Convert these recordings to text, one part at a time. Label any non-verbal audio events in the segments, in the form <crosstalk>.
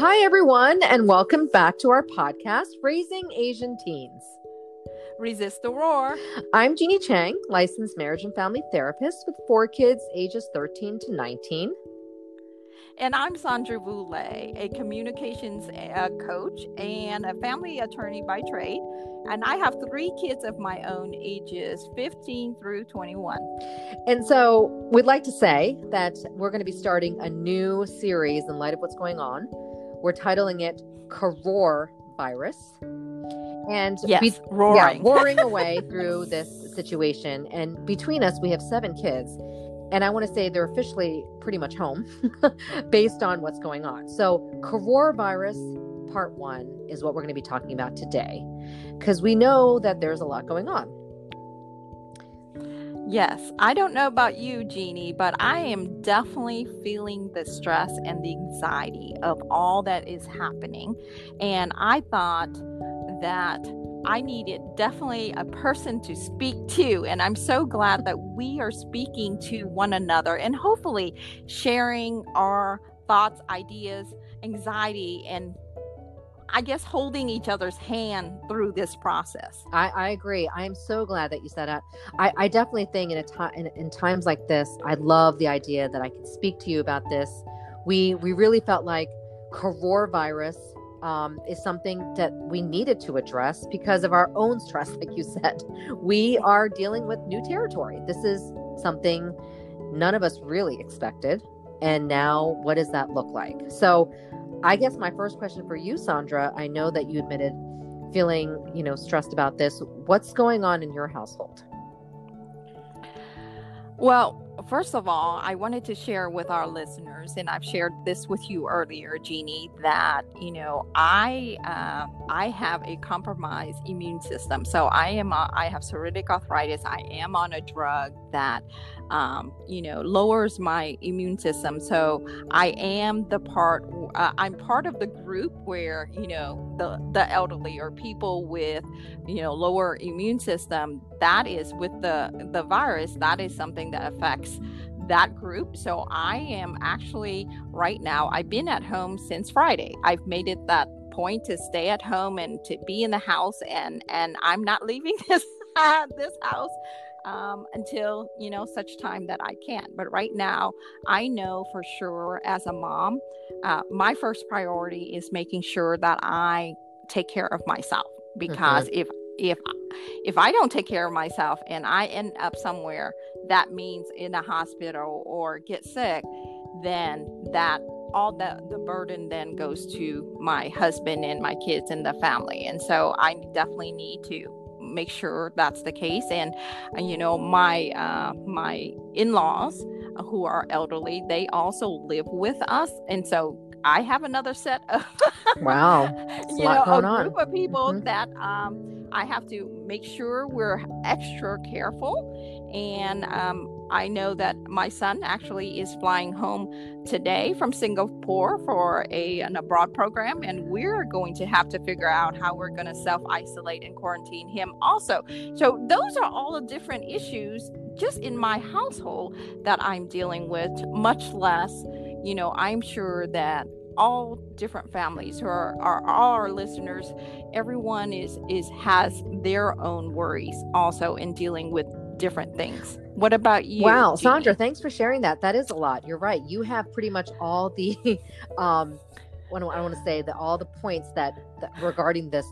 Hi, everyone, and welcome back to our podcast, Raising Asian Teens. Resist the Roar. I'm Jeannie Chang, licensed marriage and family therapist with four kids ages 13 to 19. And I'm Sandra Boulay, a communications uh, coach and a family attorney by trade. And I have three kids of my own, ages 15 through 21. And so we'd like to say that we're going to be starting a new series in light of what's going on. We're titling it Koror Virus. And yes, be- roaring. Yeah, roaring <laughs> away through this situation. And between us, we have seven kids. And I want to say they're officially pretty much home <laughs> based on what's going on. So, Koror virus part one is what we're going to be talking about today because we know that there's a lot going on. Yes, I don't know about you, Jeannie, but I am definitely feeling the stress and the anxiety of all that is happening. And I thought that I needed definitely a person to speak to. And I'm so glad that we are speaking to one another and hopefully sharing our thoughts, ideas, anxiety, and I guess holding each other's hand through this process. I, I agree. I am so glad that you said that. I, I definitely think in a time in, in times like this, I love the idea that I can speak to you about this. We we really felt like coronavirus um, is something that we needed to address because of our own stress, <laughs> like you said. We are dealing with new territory. This is something none of us really expected. And now, what does that look like? So, I guess my first question for you, Sandra, I know that you admitted feeling, you know, stressed about this. What's going on in your household? Well, first of all, I wanted to share with our listeners, and I've shared this with you earlier, Jeannie, that you know I uh, I have a compromised immune system. So I am I have psoriatic arthritis. I am on a drug that um, you know lowers my immune system. So I am the part. Uh, I'm part of the group where you know the the elderly or people with you know lower immune system. That is with the the virus. That is something that affects that group. So I am actually right now, I've been at home since Friday. I've made it that point to stay at home and to be in the house and and I'm not leaving <laughs> this this house um, until you know such time that I can. But right now, I know for sure as a mom, uh, my first priority is making sure that I take care of myself because mm-hmm. if if if I don't take care of myself and I end up somewhere that means in a hospital or get sick, then that all the the burden then goes to my husband and my kids and the family. And so I definitely need to make sure that's the case and uh, you know my uh, my in-laws who are elderly they also live with us and so I have another set of wow, <laughs> you know, a group on. of people mm-hmm. that um, I have to make sure we're extra careful. And um, I know that my son actually is flying home today from Singapore for a an abroad program, and we're going to have to figure out how we're going to self isolate and quarantine him also. So those are all the different issues just in my household that I'm dealing with, much less you know, I'm sure that all different families who are, are all our listeners, everyone is is has their own worries also in dealing with different things. What about you? Wow, Sandra, thanks for sharing that. That is a lot. You're right. You have pretty much all the <laughs> um I want to say that all the points that, that regarding this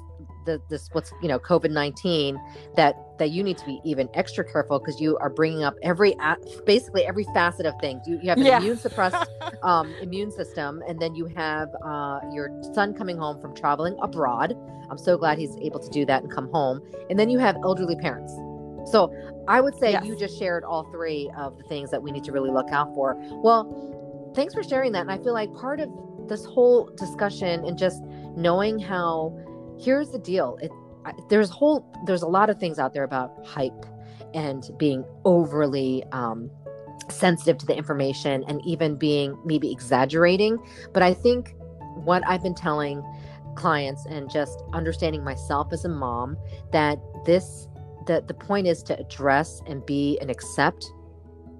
the, this what's you know COVID nineteen that that you need to be even extra careful because you are bringing up every basically every facet of things. You, you have an yeah. immune suppressed <laughs> um, immune system, and then you have uh, your son coming home from traveling abroad. I'm so glad he's able to do that and come home. And then you have elderly parents. So I would say yes. you just shared all three of the things that we need to really look out for. Well, thanks for sharing that. And I feel like part of this whole discussion and just knowing how here's the deal. It there's whole there's a lot of things out there about hype and being overly um, sensitive to the information and even being maybe exaggerating. But i think what i've been telling clients and just understanding myself as a mom that this the the point is to address and be and accept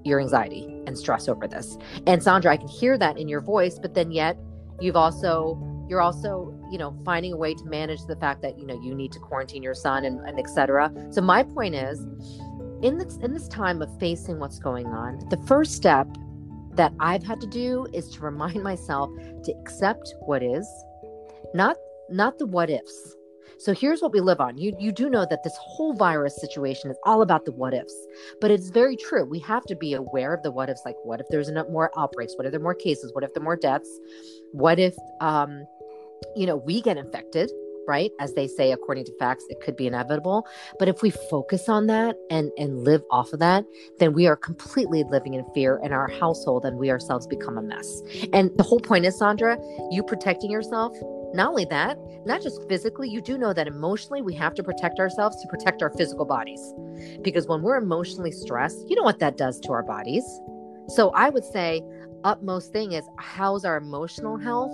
your anxiety and stress over this. And sandra i can hear that in your voice but then yet you've also you're also you know finding a way to manage the fact that you know you need to quarantine your son and, and etc so my point is in this in this time of facing what's going on the first step that i've had to do is to remind <laughs> myself to accept what is not not the what ifs so here's what we live on. You you do know that this whole virus situation is all about the what ifs, but it's very true. We have to be aware of the what ifs. Like, what if there's more outbreaks? What if there are more cases? What if there are more deaths? What if um, you know, we get infected? Right, as they say, according to facts, it could be inevitable. But if we focus on that and and live off of that, then we are completely living in fear in our household, and we ourselves become a mess. And the whole point is, Sandra, you protecting yourself not only that, not just physically, you do know that emotionally we have to protect ourselves to protect our physical bodies. Because when we're emotionally stressed, you know what that does to our bodies. So I would say, utmost thing is how's our emotional health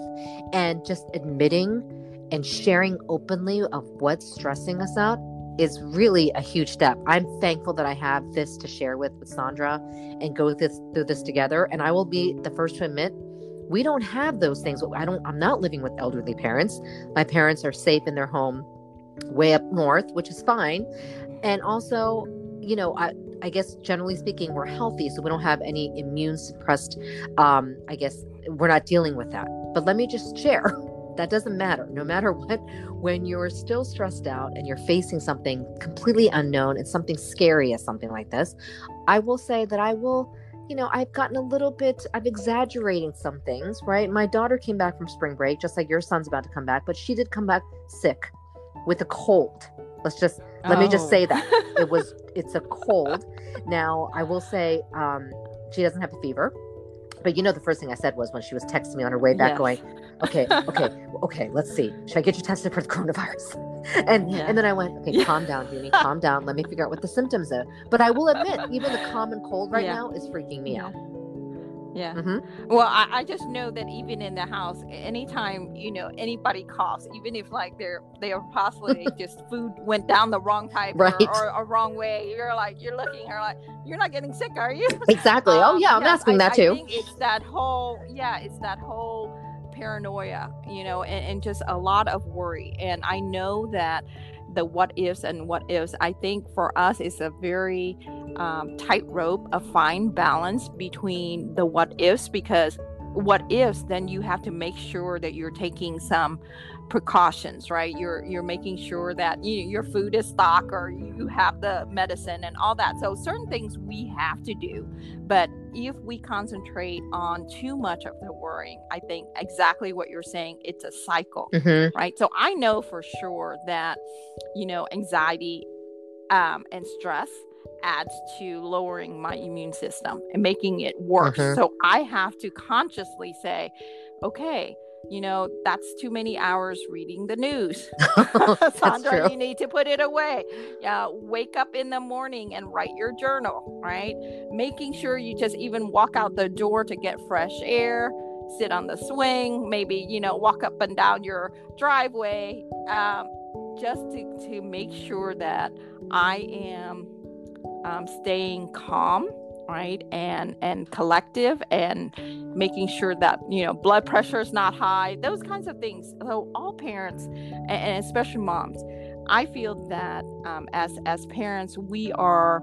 and just admitting and sharing openly of what's stressing us out is really a huge step. I'm thankful that I have this to share with, with Sandra and go this, through this together. And I will be the first to admit we don't have those things i don't i'm not living with elderly parents my parents are safe in their home way up north which is fine and also you know i i guess generally speaking we're healthy so we don't have any immune suppressed um i guess we're not dealing with that but let me just share <laughs> that doesn't matter no matter <laughs> what when you're still stressed out and you're facing something completely unknown and something scary as something like this i will say that i will you know, I've gotten a little bit, I'm exaggerating some things, right? My daughter came back from spring break, just like your son's about to come back, but she did come back sick with a cold. Let's just, let oh. me just say that. <laughs> it was, it's a cold. Now, I will say, um, she doesn't have a fever. But you know, the first thing I said was when she was texting me on her way back, yes. going, "Okay, okay, <laughs> okay, let's see. Should I get you tested for the coronavirus?" <laughs> And yeah. and then I went, "Okay, yeah. calm down, Junie. calm down. Let me figure out what the symptoms are." But I will admit, even the common cold right yeah. now is freaking me out. Yeah. Mm-hmm. Well, I, I, just know that even in the house, anytime you know anybody coughs, even if like they're they are possibly <laughs> just food went down the wrong pipe right. or, or, or, wrong way, you're like you're looking, you're like you're not getting sick, are you? <laughs> Exactly. oh um, yeah, I'm yes, asking I, that too. I think it's that whole yeah, it's that whole paranoia, you know, and, and just a lot of worry. And I know that the what ifs and what ifs, I think for us is a very um, tightrope, a fine balance between the what ifs because what ifs, then you have to make sure that you're taking some precautions right? You're you're making sure that you, your food is stocked or you have the medicine and all that. So certain things we have to do but if we concentrate on too much of the worrying i think exactly what you're saying it's a cycle mm-hmm. right? So i know for sure that you know anxiety um, and stress adds to lowering my immune system and making it worse so i have to consciously say okay you know, that's too many hours reading the news. <laughs> Sandra, you need to put it away. Yeah, wake up in the morning and write your journal, right? Making sure you just even walk out the door to get fresh air, sit on the swing, maybe, you know, walk up and down your driveway, um, just to, to make sure that I am um, staying calm right and and collective and making sure that you know blood pressure is not high those kinds of things. So all parents and especially moms i feel that um, as as parents we are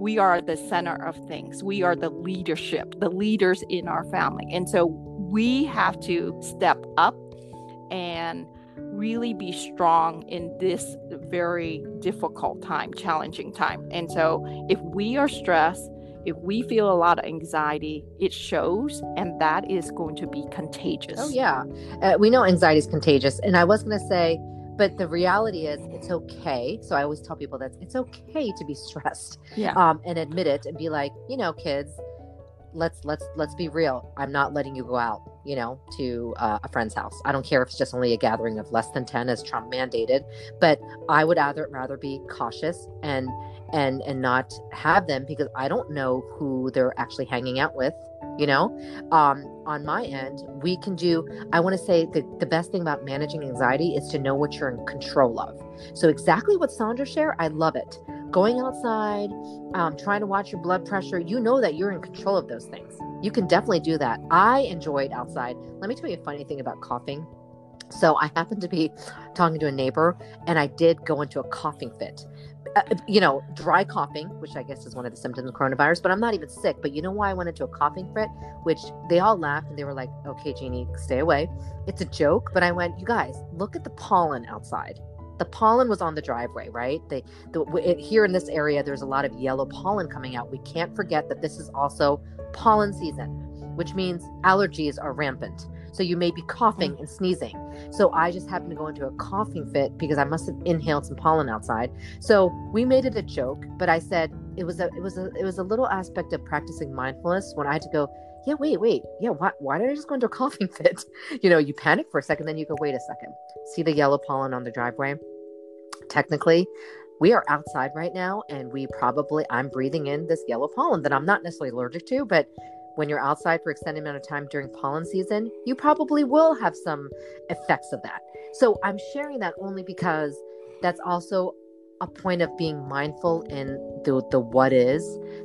we are the center of things. We are the leadership the leaders in our family. And so we have to step up and really be strong in this very difficult time challenging time and so if we are stressed if we feel a lot of anxiety, it shows, and that is going to be contagious. Oh, yeah. Uh, we know anxiety is contagious. And I was going to say, but the reality is it's okay. So I always tell people that it's okay to be <laughs> stressed. Yeah. Um, and admit it and be like, you know, kids, let's let's let's be real. I'm not letting you go out, you know, to uh, a friend's house. I don't care if it's just only a gathering of less than 10 as Trump mandated, but I would rather rather be cautious and and and not have them because I don't know who they're actually hanging out with. You know, um, on my end, we can do. I want to say the the best thing about managing anxiety is to know what you're in control of. So exactly what Sandra shared, I love it. Going outside, um, trying to watch your blood pressure. You know that you're in control of those things. You can definitely do that. I enjoyed outside. Let me tell you a funny thing about coughing So I happened to be talking to a neighbor and I did go into a coughing fit. Uh, you know, dry coughing, which I guess is one of the symptoms of coronavirus, but I'm not even sick. But you know why I went into a coughing fit? Which they all laughed and they were like, okay, Jeannie, stay away. It's a joke. But I went, you guys, look at the pollen outside. The pollen was on the driveway, right? They, the, it, here in this area, there's a lot of yellow pollen coming out. We can't forget that this is also pollen season, which means allergies are rampant. So you may be coughing mm. and sneezing. So I just happened to go into a coughing fit because I must have inhaled some pollen outside. So we made it a joke, but I said it was a it was a it was a little aspect of practicing mindfulness when I had to go, yeah, wait, wait, yeah, why why did I just go into a coughing <laughs> fit? You know, you panic for a second, then you go, wait a second. See the yellow pollen on the driveway? Technically, we are outside right now and we probably i'm breathing in this yellow pollen that i'm not necessarily allergic to but when you're outside for extended amount of time during pollen season, you probably will have some effects of that. So I'm sharing that only because that's also a point of being mindful in the the what is.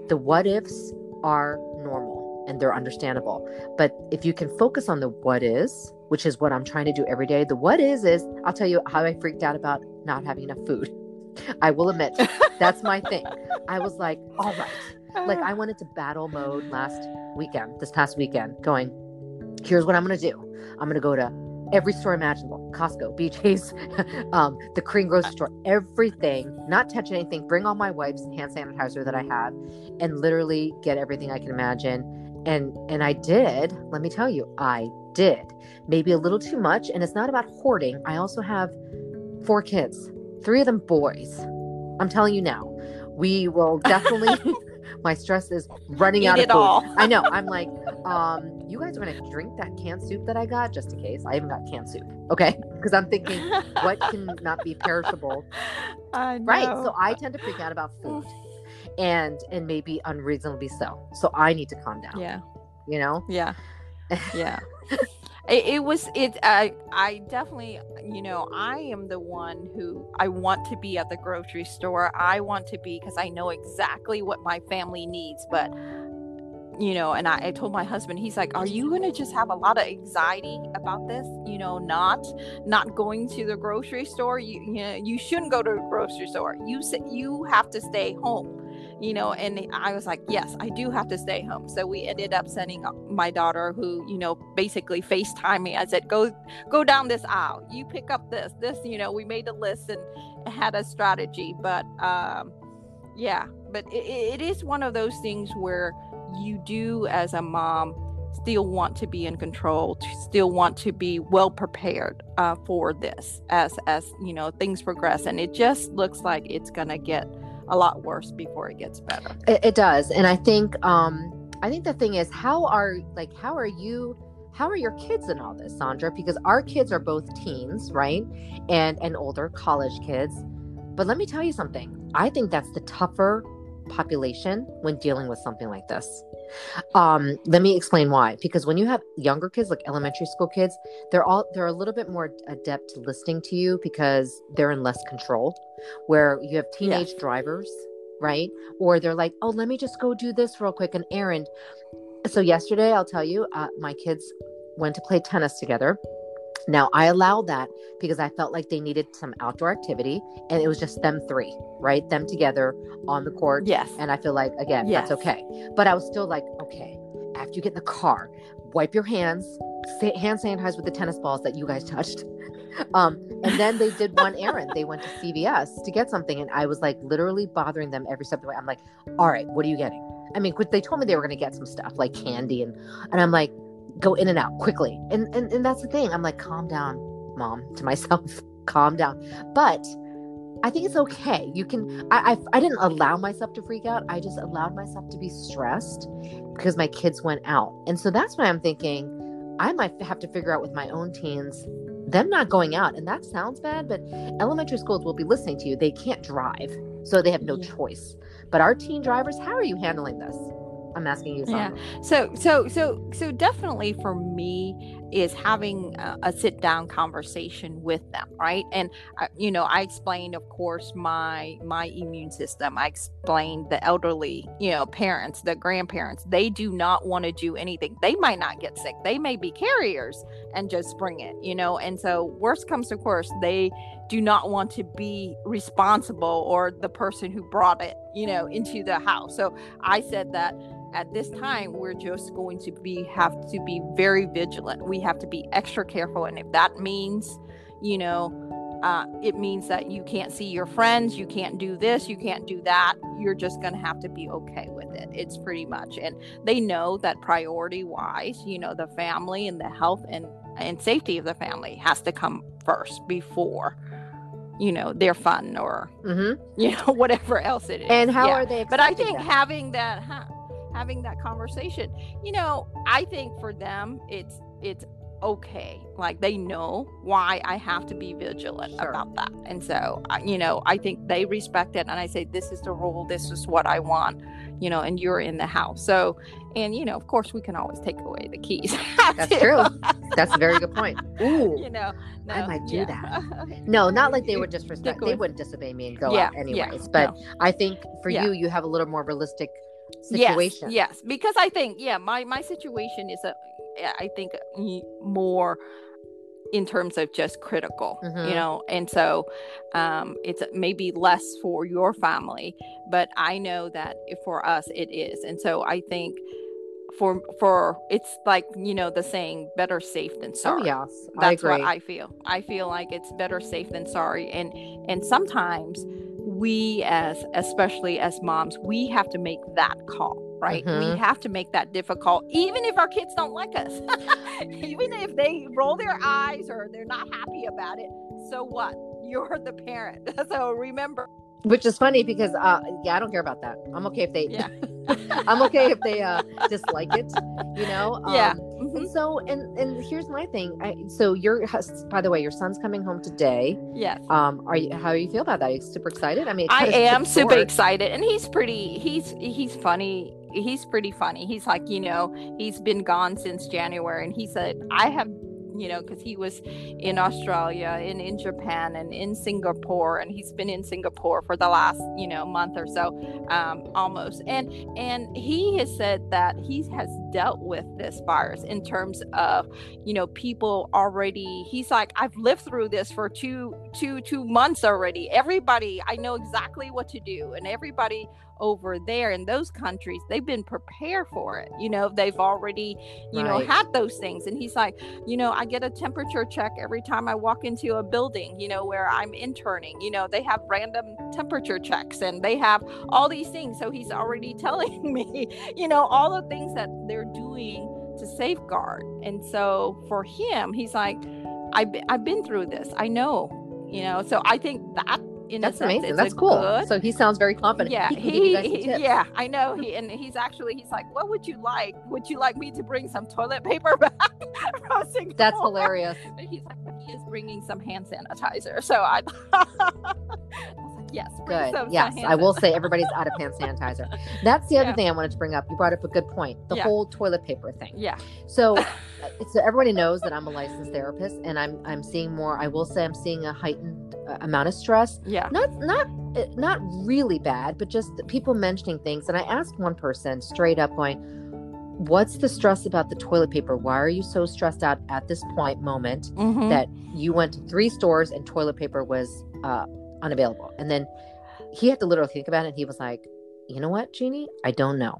The what ifs are normal and they're understandable. But if you can focus on the what is, which is what I'm trying to do every day, the what is is I'll tell you how I freaked out about not having enough food. I will admit that's my thing. I was like, all right, like I went into battle mode last weekend, this past weekend, going, here's what I'm gonna do. I'm gonna go to every store imaginable Costco, BJ's, <laughs> um, the Korean grocery store, everything, not touch anything, bring all my wipes and hand sanitizer that I have, and literally get everything I can imagine. And and I did, let me tell you, I did. Maybe a little too much. And it's not about hoarding. I also have four kids, three of them boys. I'm telling you now, we will <laughs> definitely my stress is running Eat out of food. I know. I'm like, um, you guys are gonna drink that canned soup that I got just in case. I even got canned soup. Okay. Because I'm thinking, what can not be perishable? <laughs> I Right. So I tend to freak out about <sighs> food. And and maybe unreasonably so. So I need to calm down. yeah. You know? yeah <laughs> yeah it, it was it i i definitely you know i am the one who i want to be at the grocery store. I want to be because i know exactly what my family needs but you know and I, I told my husband he's like are you gonna just have a lot of anxiety about this? You know not not going to the grocery store? You you know you shouldn't go to the grocery store. You you have to stay home you know and i was like yes i do have to stay home. So we ended up sending my daughter who you know basically facetime me. I said go go down this aisle. You pick up this this you know we made a list and had a strategy but um yeah but it, it is one of those things where you do as a mom still want to be in control still want to be well prepared uh, for this as as you know things progress and it just looks like it's gonna get a lot worse before it gets better It, it does. And I think um I think the thing is how are like how are you how are your kids in all this, Sandra? Because our kids are both teens, right? And and older college kids. But let me tell you something. I think that's the tougher population when dealing with something like this. Um, let me explain why. Because when you have younger kids, like elementary school kids, they're all they're a little bit more adept to listening to you because they're in less control. Where you have teenage Yes. drivers, right? Or they're like, oh, let me just go do this real quick, an errand. So yesterday, I'll tell you, uh, my kids went to play tennis together. Now I allowed that because I felt like they needed some outdoor activity, and it was just them three, right? Them together on the court. yes And I feel like, again, Yes. that's okay. But I was still like, okay, after you get in the car, wipe your hands, hand sanitize with the tennis balls that you guys <laughs> touched. Um, and then they did one errand. They went to CVS to get something. And I was like literally bothering them every step of the way. I'm like, all right, what are you getting? I mean, they told me they were going to get some stuff like candy. And, and I'm like, go in and out quickly. And, and, and that's the thing. I'm like, calm down, mom, to myself, <laughs> calm down. But I think it's okay. You can. I, I I didn't allow myself to freak out. I just allowed myself to be stressed because my kids went out, and so that's why I'm thinking I might have to figure out with my own teens them not going out. And that sounds bad, but elementary schools will be listening to you. They can't drive, so they have no choice. But our teen drivers, how are you handling this? I'm asking you. Yeah. So so so so definitely for me is having a, a sit down conversation with them right? And uh, you know i explained of course my my immune system. I explained the elderly you know parents the grandparents. They do not want to do anything. They might not get sick. They may be carriers and just bring it you know? And so worst comes to worst they do not want to be responsible or the person who brought it you know into the house. So i said that at this time we're just going to be have to be very vigilant we have to be extra careful and if that means you know uh, it means that you can't see your friends you can't do this you can't do that you're just going to have to be okay with it it's pretty much and they know that priority wise you know the family and the health and and safety of the family has to come first before you know their fun or mm-hmm. <laughs> you know whatever else it is and how yeah. are they but i think that? having that huh, having that conversation. You know i think for them it's it's okay. Like they know why i have to be vigilant sure. about that. And so you know i think they respect it and i say this is the rule. This is what i want you know and you're in the house. So and you know of course we can always take away the keys. <laughs> That's true. That's a very good point. Ooh, you know no, i might do yeah. that. <laughs> No not like they would disrespect they wouldn't disobey me and go yeah, out anyways yeah, but no. i think for you you have a little more realistic situation. Yes, yes, because I think yeah, my my situation is a I think more in terms of just critical, mm-hmm. you know, and so um, it's maybe less for your family, but I know that for us it is, and so I think for for it's like you know the saying better safe than oh, sorry oh, yes that's I what i feel i feel like it's better safe than sorry and and sometimes we as especially as moms we have to make that call right? Mm-hmm. we have to make that difficult even if our kids don't like us. <laughs> Even if they roll their eyes or they're not happy about it so what? <laughs> You're the parent. <laughs> So remember. Which is funny because uh yeah i don't care about that. I'm okay if they yeah. I'm okay if they uh dislike it you know? Um, yeah. And so and and here's my thing I, so your by the way your son's coming home today. Yes. Um are you how do you feel about that? Are you super excited? I mean i am super excited and he's pretty he's he's funny he's pretty funny. He's like you know he's been gone since january and he said i have you know, because he was in Australia and in Japan and in Singapore, and he's been in Singapore for the last, you know, month or so, um, almost. And and he has said that he has dealt with this virus in terms of, you know, people already. He's like, I've lived through this for two two two months already. Everybody, I know exactly what to do, and everybody over there in those countries they've been prepared for it you know they've already you right. know had those things and he's like you know i get a temperature check every time i walk into a building you know where i'm interning you know they have random temperature checks and they have all these things so he's already <laughs> telling me you know all the things that they're doing to safeguard and so for him he's like I've, I've been through this i know you know so i think that in that's sense, amazing. That's cool. Good, so he sounds very confident. Yeah, he, he yeah, I know. <laughs> He and he's actually he's like, what would you like? Would you like me to bring some toilet paper <laughs> back from Singapore? That's hilarious. But he's like, he is bringing some hand sanitizer. So I. <laughs> yes. Good. yes. I will say everybody's out of hand sanitizer. That's the other yeah. thing I wanted to bring up. You brought up a good point. The yeah. whole toilet paper thing. Yeah. So, <laughs> so everybody knows that I'm a licensed therapist, and I'm I'm seeing more. I will say I'm seeing a heightened amount of stress. Yeah. Not not eh, not really bad, but just people mentioning things. And I asked one person straight up, going, "What's the stress about the toilet paper? Why are you so stressed out at this point moment mm-hmm. that you went to three stores and toilet paper was uh, unavailable?" And then he had to literally think about it. And he was like, "You know what, Jeannie? I don't know."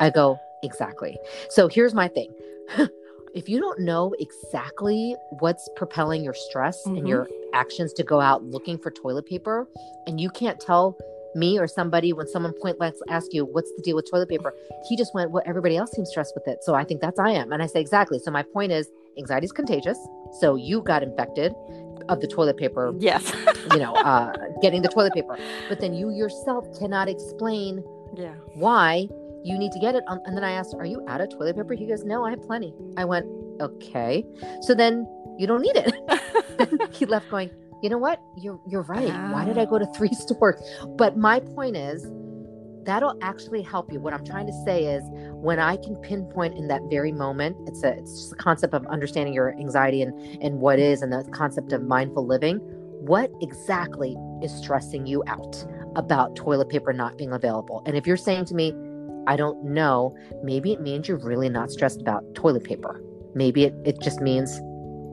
I go, "Exactly." So here's my thing. <laughs> if you don't know exactly what's propelling your stress mm-hmm. and your actions to go out looking for toilet paper, and you can't tell me or somebody when someone point blank ask you what's the deal with toilet paper, he just went, well, everybody else seems stressed with it, so I think that's I am. And I say exactly. So my point is, anxiety is contagious. So you got infected of the toilet paper. Yes. <laughs> you know, uh, getting the toilet paper, but then you yourself cannot explain. Yeah. Why you need to get it. And then I asked, Are you out of toilet paper? He goes, No, I have plenty. I went, Okay. So then you don't need it. <laughs> he left going, You know what? You're you're right. Why did I go to three <laughs> stores? But my point is that'll actually help you. What I'm trying to say is when I can pinpoint in that very moment, it's a it's just a concept of understanding your anxiety and and what is and the concept of mindful living. What exactly is stressing you out about toilet paper not being available? And if you're saying to me, I don't know, maybe it means you're really not stressed about toilet paper. Maybe it, it just means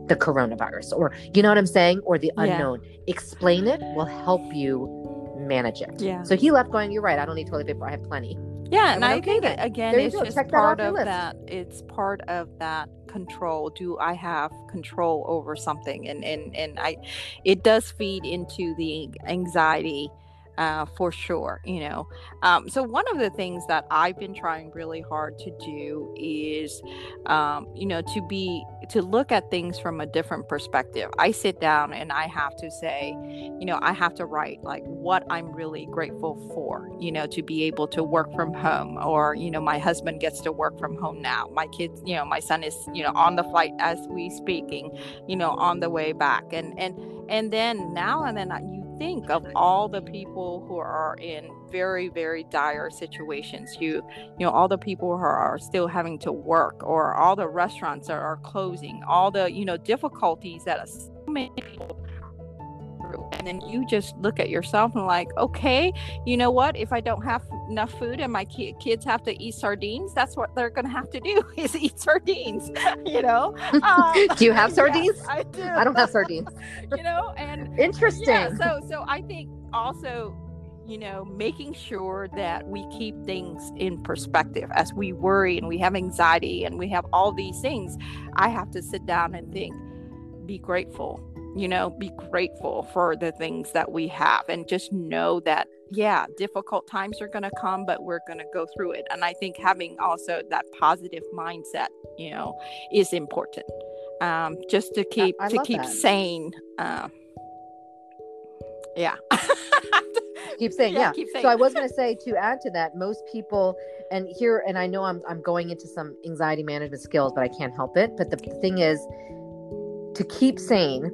the coronavirus or you know what I'm saying? Or the unknown. Yeah. Explain it will help you manage it. Yeah. So he left going, You're right, I don't need toilet paper. I have plenty. Yeah, and, I okay, think then. again, it's just Check part of list. that. It's part of that control. Do I have control over something? And and and I, it does feed into the anxiety uh, for sure. You know, um, so one of the things that I've been trying really hard to do is, um, you know, to be to look at things from a different perspective. I sit down and I have to say, you know, I have to write like what I'm really grateful for. You know, to be able to work from home, or you know, my husband gets to work from home now. My kids, you know, my son is, you know, on the flight as we speaking, you know, on the way back, and and and then now and then you think of all the people who are in very very dire situations you you know all the people who are still having to work or all the restaurants that are closing all the you know difficulties that so many people and then you just look at yourself and like okay you know what? If i don't have enough food and my ki- kids have to eat sardines that's what they're gonna have to do <laughs> is eat sardines <laughs> you know? Um, <laughs> do you have sardines? Yes, i do. I don't have sardines. You know? And interesting. yeah, so so i think also you know making sure that we keep things in perspective. As we worry and we have anxiety and we have all these things i have to sit down and think be grateful you know be grateful for the things that we have and just know that yeah difficult times are going to come but we're going to go through it and i think having also that positive mindset you know is important um just to keep I, I to keep that. sane uh, yeah <laughs> keep saying yeah, yeah. Keep saying. so i was going <laughs> to say to add to that most people and here and i know i'm i'm going into some anxiety management skills but i can't help it but the thing is to keep sane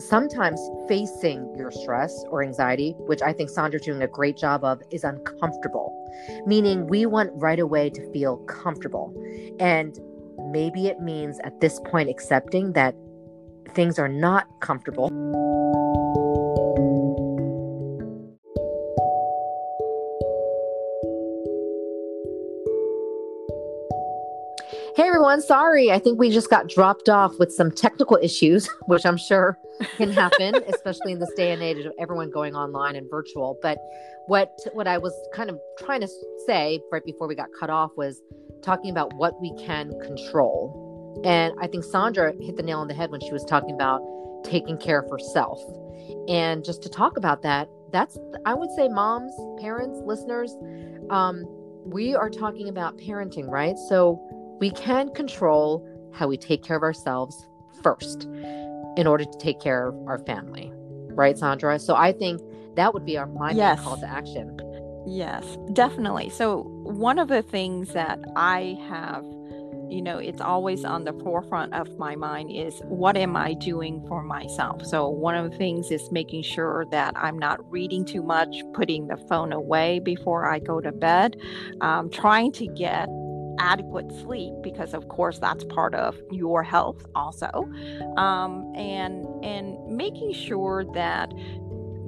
sometimes facing your stress or anxiety, which I think Sandra's doing a great job of, is uncomfortable. Meaning, we want right away to feel comfortable. And maybe it means at this point accepting that things are not comfortable. Everyone, sorry. I think we just got dropped off with some technical issues, <laughs> which I'm sure can happen, <laughs> especially in this day and age of everyone going online and virtual. But what what I was kind of trying to say right before we got cut off was talking about what we can control. And I think Sandra hit the nail on the head when she was talking about taking care of herself. And just to talk about that, that's I would say moms, parents, listeners, um, we are talking about parenting, right? So we can control how we take care of ourselves first in order to take care of our family. Right, Sandra? So I think that would be our my yes. call to action. Yes, definitely. So one of the things that I have you know it's always on the forefront of my mind is what am i doing for myself so one of the things is making sure that i'm not reading too much putting the phone away before i go to bed um, trying to get adequate sleep because of course that's part of your health also um, and and making sure that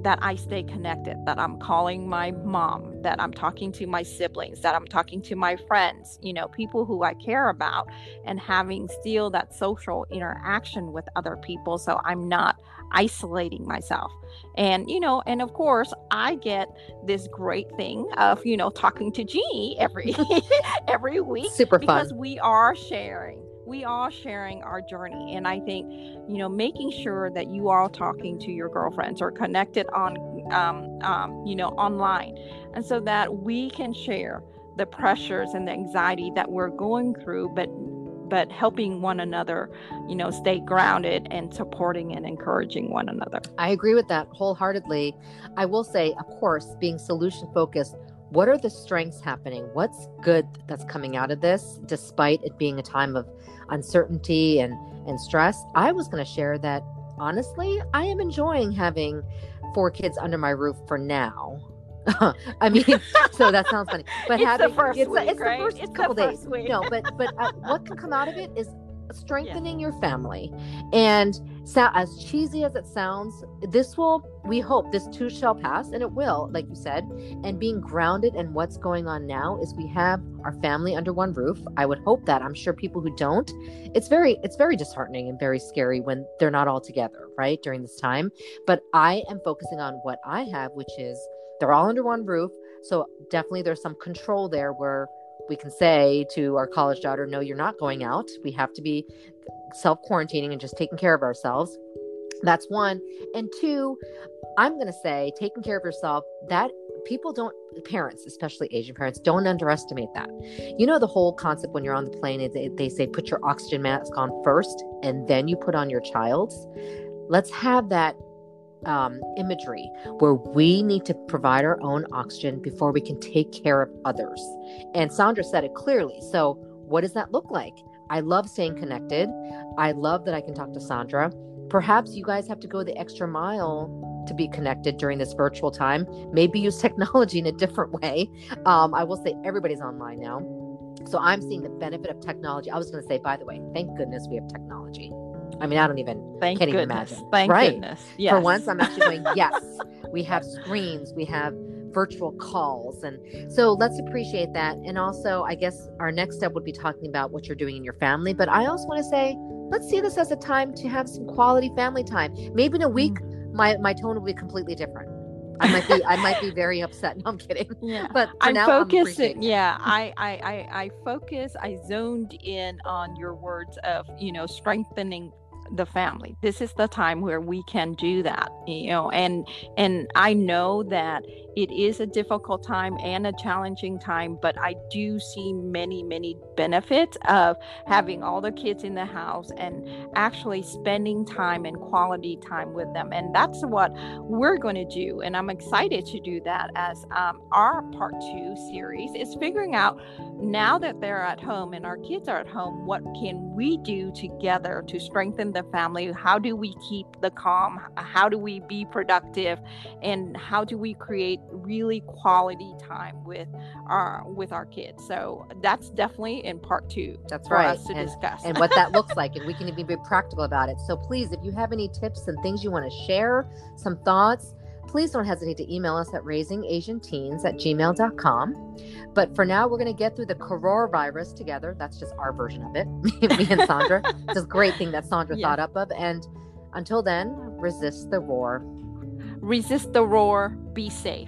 that I stay connected, that I'm calling my mom, that I'm talking to my siblings, that I'm talking to my friends, you know, people who I care about, and having still that social interaction with other people. So I'm not isolating myself. And, you know, and of course, I get this great thing of, you know, talking to Jeannie every <laughs> every week. Super fun. Because we are sharing we are sharing our journey and i think you know making sure that you are talking to your girlfriends or connected on um, um, you know online and so that we can share the pressures and the anxiety that we're going through but but helping one another, you know, stay grounded and supporting and encouraging one another. I agree with that wholeheartedly. I will say, of course, being solution focused what are the strengths happening? What's good that's coming out of this, despite it being a time of uncertainty and and stress i was going to share that honestly i am enjoying having four kids under my roof for now <laughs> I mean, <laughs> so that sounds funny. But it's having the first it's, week, it's right? the first it's couple the days. week. No, but but uh, what can come out of it is <laughs> strengthening your family. And so, as cheesy as it sounds, this will, we hope, this too shall pass, and it will, like you said. And being grounded in what's going on now is we have our family under one roof. I would hope that. I'm sure people who don't, it's very, it's very disheartening and very scary when they're not all together, right, during this time. But I am focusing on what I have, which is they're all under one roof. So definitely there's some control there where we can say to our college daughter, no, you're not going out. We have to be self quarantining and just taking care of ourselves. That's one. And two, I'm going to say taking care of yourself, that people don't, parents, especially Asian parents, don't underestimate that. You know, the whole concept when you're on the plane, they, they say put your oxygen mask on first and then you put on your child's. Let's have that um, imagery where we need to provide our own oxygen before we can take care of others. And Sandra said it clearly. So, what does that look like? I love staying connected. I love that I can talk to Sandra. Perhaps you guys have to go the extra mile to be connected during this virtual time. Maybe use <laughs> technology in a different way. Um, I will say everybody's online now. So I'm seeing the benefit of technology. I was going to say, by the way, thank goodness we have technology. I mean, I don't even Thank can't even imagine. Thank right. goodness. Yes. For once, I'm actually going, <laughs> yes, we have screens, we have virtual calls. And so let's appreciate that. And also, I guess our next step would be talking about what you're doing in your family. But I also want to say, let's see this as a time to have some quality family time. Maybe in a week, Mm. my, my tone will be completely different. I might be I might be very upset. No, I'm kidding. <laughs> yeah. But for I'm now, focusing. I'm yeah, I, I, I, I focus. I zoned in on your words of, you know, strengthening the family. This is the time where we can do that, you know, and and I know that it is a difficult time and a challenging time, but I do see many, many benefits of having all the kids in the house and actually spending time and quality time with them. And that's what we're going to do. And I'm excited to do that as um, our part two series is figuring out now that they're at home and our kids are at home, what can we do together to strengthen the family? How do we keep the calm? How do we be productive? And how do we create really quality time with our with our kids? So that's definitely in part two That's for right. us to And- discuss. and what that <laughs> looks like and we can even be practical about it so please if you have any tips and things you want to share some thoughts please don't hesitate to email us at raisingasianteens at gmail.com but for now we're going to get through the coronavirus together that's just our version of it <laughs> me and <laughs> sandra it's a great thing that sandra Yeah. thought up of and until then resist the roar Resist the roar, be safe.